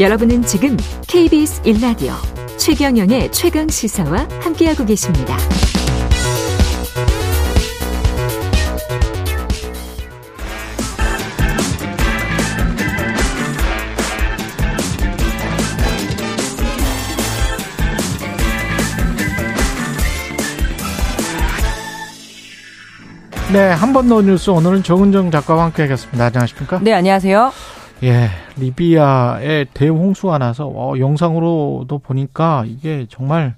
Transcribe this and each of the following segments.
여러분은 지금 KBS 1라디오 최경영의 최강 시사와 함께하고 계십니다. 네, 한 번 더 뉴스 오늘은 정은정 작가와 함께 하겠습니다. 안녕하십니까? 네, 안녕하세요. 예, 리비아에 대홍수가 나서 어, 영상으로도 보니까 이게 정말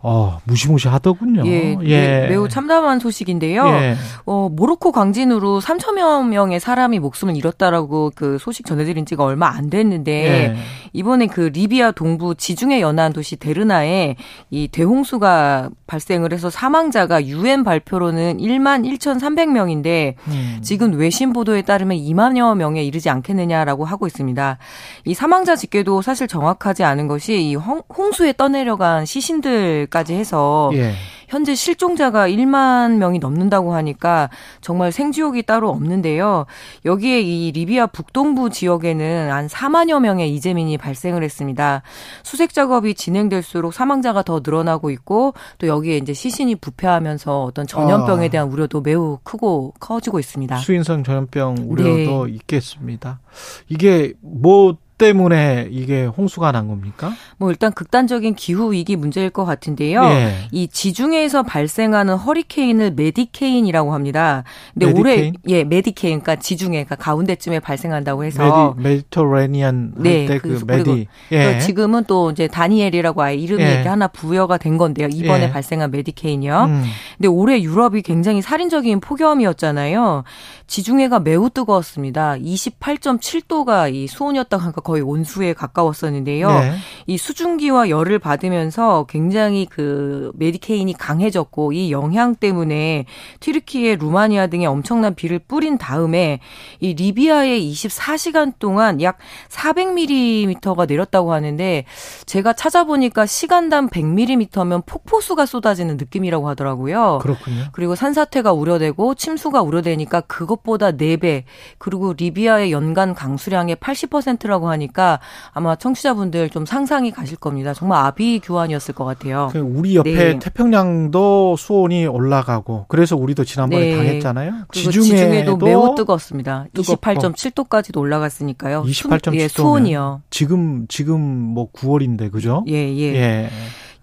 어, 무시무시하더군요. 예, 예. 매우 참담한 소식인데요. 예. 어, 모로코 강진으로 3천여 명의 사람이 목숨을 잃었다라고 그 소식 전해드린 지가 얼마 안 됐는데 예. 이번에 그 리비아 동부 지중해 연안 도시 데르나에 이 대홍수가 발생을 해서 사망자가 유엔 발표로는 1만 1,300명인데 음. 지금 외신 보도에 따르면 2만여 명에 이르지 않겠느냐라고 하고 있습니다. 이 사망자 집계도 사실 정확하지 않은 것이 이 홍수에 떠내려간 시신들 까지 해서 예. 현재 실종자가 1만 명이 넘는다고 하니까 정말 생지옥이 따로 없는데요. 여기에 이 리비아 북동부 지역에는 한 4만여 명의 이재민이 발생을 했습니다. 수색 작업이 진행될수록 사망자가 더 늘어나고 있고 또 여기에 이제 시신이 부패하면서 어떤 전염병에 아. 대한 우려도 매우 크고 커지고 있습니다. 수인성 전염병 우려도 네. 있겠습니다. 이게 뭐 때문에 이게 홍수가 난 겁니까? 뭐 일단 극단적인 기후 위기 문제일 것 같은데요. 예. 이 지중해에서 발생하는 허리케인을 medicane이라고 합니다. 근데 Medicane? 올해 예 medicane 그러니까 지중해 그러니까 가운데쯤에 발생한다고 해서 Medi Mediterranean 네, 때그 그, Medi. 예. 지금은 또 이제 다니엘이라고 아예 이름이 예. 이렇게 하나 부여가 된 건데요. 이번에 예. 발생한 medicane이요. 음. 근데 올해 유럽이 굉장히 살인적인 폭염이었잖아요. 지중해가 매우 뜨거웠습니다. 28.7도가 이 수온이었다고 하니까 거의 온수에 가까웠었는데요. 네. 이 수증기와 열을 받으면서 굉장히 그 메디케인이 강해졌고 이 영향 때문에 튀르키예, 루마니아 등에 엄청난 비를 뿌린 다음에 이 리비아에 24시간 동안 약 400mm가 내렸다고 하는데 제가 찾아보니까 시간당 100mm면 폭포수가 쏟아지는 느낌이라고 하더라고요. 그렇군요. 그리고 산사태가 우려되고 침수가 우려되니까 그것 그것보다 4배 그리고 리비아의 연간 강수량의 80%라고 하니까 아마 청취자분들 좀 상상이 가실 겁니다. 정말 아비규환이었을 것 같아요. 그 우리 옆에 네. 태평양도 수온이 올라가고 그래서 우리도 지난번에 네. 당했잖아요. 지중해도 매우 뜨겁습니다. 28.7도까지도 올라갔으니까요. 28.7도 예, 수온이요. 지금 지금 뭐 9월인데 그죠? 예, 예. 예.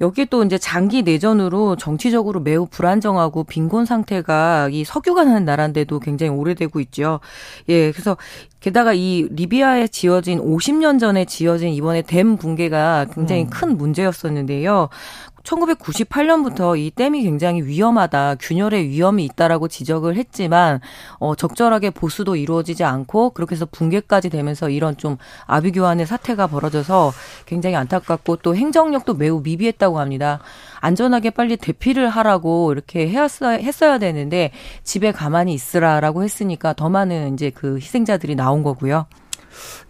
여기에 또 이제 장기 내전으로 정치적으로 매우 불안정하고 빈곤 상태가 이 석유가 나는 나라인데도 굉장히 오래되고 있죠. 예, 그래서 게다가 이 리비아에 지어진 50년 전에 지어진 이번에 댐 붕괴가 굉장히 음. 큰 문제였었는데요. 1998년부터 이 댐이 굉장히 위험하다, 균열의 위험이 있다라고 지적을 했지만 어 적절하게 보수도 이루어지지 않고 그렇게 해서 붕괴까지 되면서 이런 좀 아비규환의 사태가 벌어져서 굉장히 안타깝고 또 행정력도 매우 미비했다고 합니다. 안전하게 빨리 대피를 하라고 이렇게 해야 했어야 되는데 집에 가만히 있으라라고 했으니까 더 많은 이제 그 희생자들이 나온 거고요.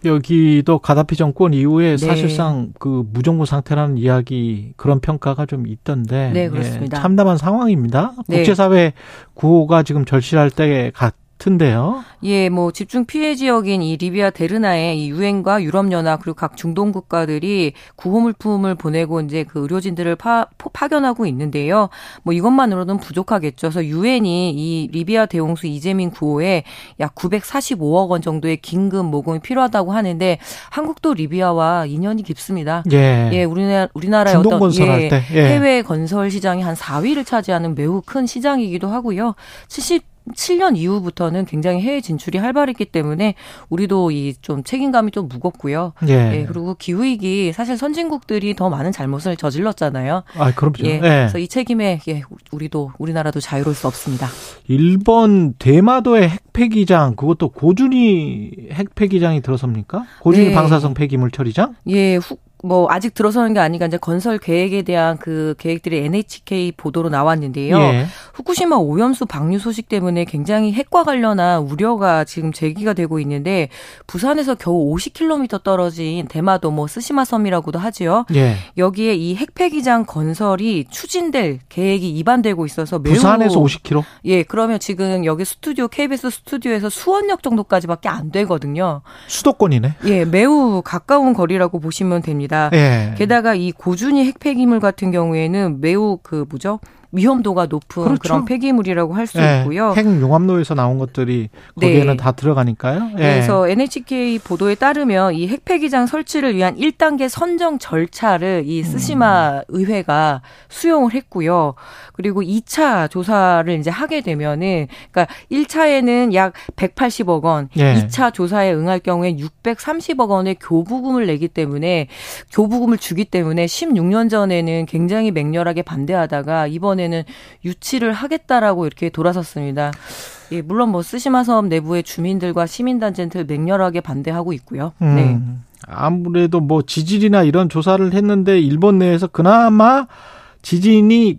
여기도 가다피 정권 이후에 네. 사실상 그 무정부 상태라는 이야기 그런 평가가 좀 있던데 네, 그렇습니다. 예, 참담한 상황입니다. 네. 국제사회 구호가 지금 절실할 때 같. 같은데요. 예, 뭐 집중 피해 지역인 이 리비아 데르나에 이 유엔과 유럽 연합 그리고 각 중동 국가들이 구호 물품을 보내고 이제 그 의료진들을 파, 파견하고 있는데요. 뭐 이것만으로는 부족하겠죠. 그래서 유엔이 이 리비아 대홍수 이재민 구호에 약 945억 원 정도의 긴급 모금이 필요하다고 하는데 한국도 리비아와 인연이 깊습니다. 예. 예, 우리나라 우리나라의 어떤 예, 예. 해외 건설 시장이 한 4위를 차지하는 매우 큰 시장이기도 하고요. 70 7년 이후부터는 굉장히 해외 진출이 활발했기 때문에 우리도 이 좀 책임감이 좀 무겁고요. 예. 예. 그리고 기후 위기 사실 선진국들이 더 많은 잘못을 저질렀잖아요. 아, 그럼요. 예. 예. 그래서 이 책임에 예, 우리도 우리나라도 자유로울 수 없습니다. 일본 대마도의 핵폐기장 그것도 고준희 핵폐기장이 들어섭니까? 고준희 네. 방사성 폐기물 처리장? 예, 후, 뭐 아직 들어서는 게 아니라 이제 건설 계획에 대한 그 계획들이 NHK 보도로 나왔는데요. 예. 후쿠시마 오염수 방류 소식 때문에 굉장히 핵과 관련한 우려가 지금 제기가 되고 있는데 부산에서 겨우 50km 떨어진 대마도 뭐 스시마 섬이라고도 하지요. 예. 여기에 이 핵폐기장 건설이 추진될 계획이 입안되고 있어서 매우 부산에서 50km? 예, 그러면 지금 여기 스튜디오 KBS 스튜디오에서 수원역 정도까지밖에 안 되거든요. 수도권이네. 예, 매우 가까운 거리라고 보시면 됩니다. 있습니다. 예. 게다가 이 고준위 핵폐기물 같은 경우에는 매우 그 뭐죠? 위험도가 높은 그렇죠. 그런 폐기물이라고 할수 예, 있고요. 핵융합로에서 나온 것들이 거기에는 네. 다 들어가니까요. 예. 그래서 NHK 보도에 따르면 이 핵폐기장 설치를 위한 1단계 선정 절차를 이 스시마 음. 의회가 수용을 했고요. 그리고 2차 조사를 이제 하게 되면은 그러니까 1차에는 약 180억 원, 예. 2차 조사에 응할 경우에 630억 원의 교부금을 내기 때문에 교부금을 주기 때문에 16년 전에는 굉장히 맹렬하게 반대하다가 이번 에는 유치를 하겠다라고 이렇게 돌아섰습니다. 예, 물론 뭐 쓰시마 섬 내부의 주민들과 시민단체들 맹렬하게 반대하고 있고요. 음, 네. 아무래도 뭐 지질이나 이런 조사를 했는데 일본 내에서 그나마 지진이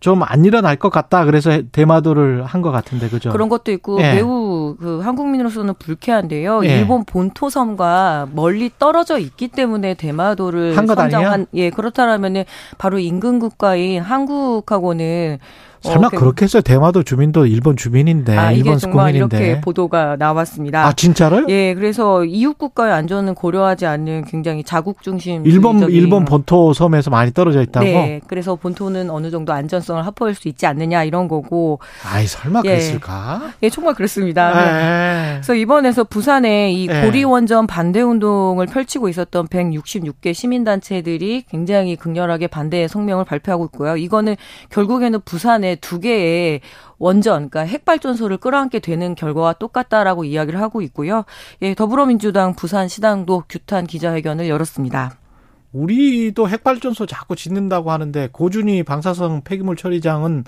좀안 일어날 것 같다. 그래서 대마도를 한 것 같은데 그죠? 그런 것도 있고 예. 매우 그 한국민으로서는 불쾌한데요. 예. 일본 본토섬과 멀리 떨어져 있기 때문에 대마도를 선정한 예 그렇다라면은 바로 인근 국가인 한국하고는 설마 어, 그렇게 해서 대마도 주민도 일본 주민인데 아, 일본 국민인데. 이렇게 보도가 나왔습니다. 아 진짜로요? 예, 그래서 이웃 국가의 안전은 고려하지 않는 굉장히 자국 중심 일본 일본 본토 섬에서 많이 떨어져 있다고. 네, 그래서 본토는 어느 정도 안전 성을 확보할 수 있지 않느냐 이런 거고. 아이 설마 예. 그랬을까? 예, 정말 그렇습니다. 네. 그래서 이번에서 부산에 이 예. 고리 원전 반대 운동을 펼치고 있었던 166개 시민단체들이 굉장히 극렬하게 반대 성명을 발표하고 있고요. 이거는 결국에는 부산에 두 개의 원전, 그러니까 핵발전소를 끌어안게 되는 결과와 똑같다라고 이야기를 하고 있고요. 예, 더불어민주당 부산시당도 규탄 기자회견을 열었습니다. 우리도 핵발전소 자꾸 짓는다고 하는데 고준희 방사성 폐기물 처리장은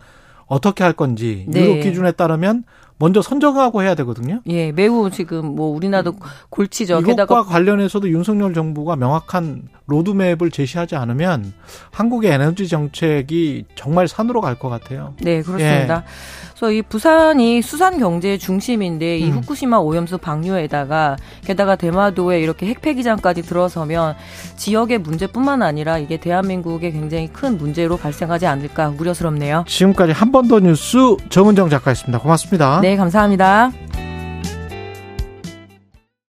어떻게 할 건지 네. 유럽 기준에 따르면 먼저 선정하고 해야 되거든요. 예, 매우 지금 뭐 우리나라도 골치죠. 이것과 게다가 관련해서도 윤석열 정부가 명확한 로드맵을 제시하지 않으면 한국의 에너지 정책이 정말 산으로 갈 것 같아요. 네, 그렇습니다. 예. 그래서 이 부산이 수산 경제의 중심인데 이 음. 후쿠시마 오염수 방류에다가 게다가 대마도에 이렇게 핵폐기장까지 들어서면 지역의 문제뿐만 아니라 이게 대한민국에 굉장히 큰 문제로 발생하지 않을까 우려스럽네요. 지금까지 한 번 더 뉴스 정은정 작가였습니다. 고맙습니다. 네, 감사합니다.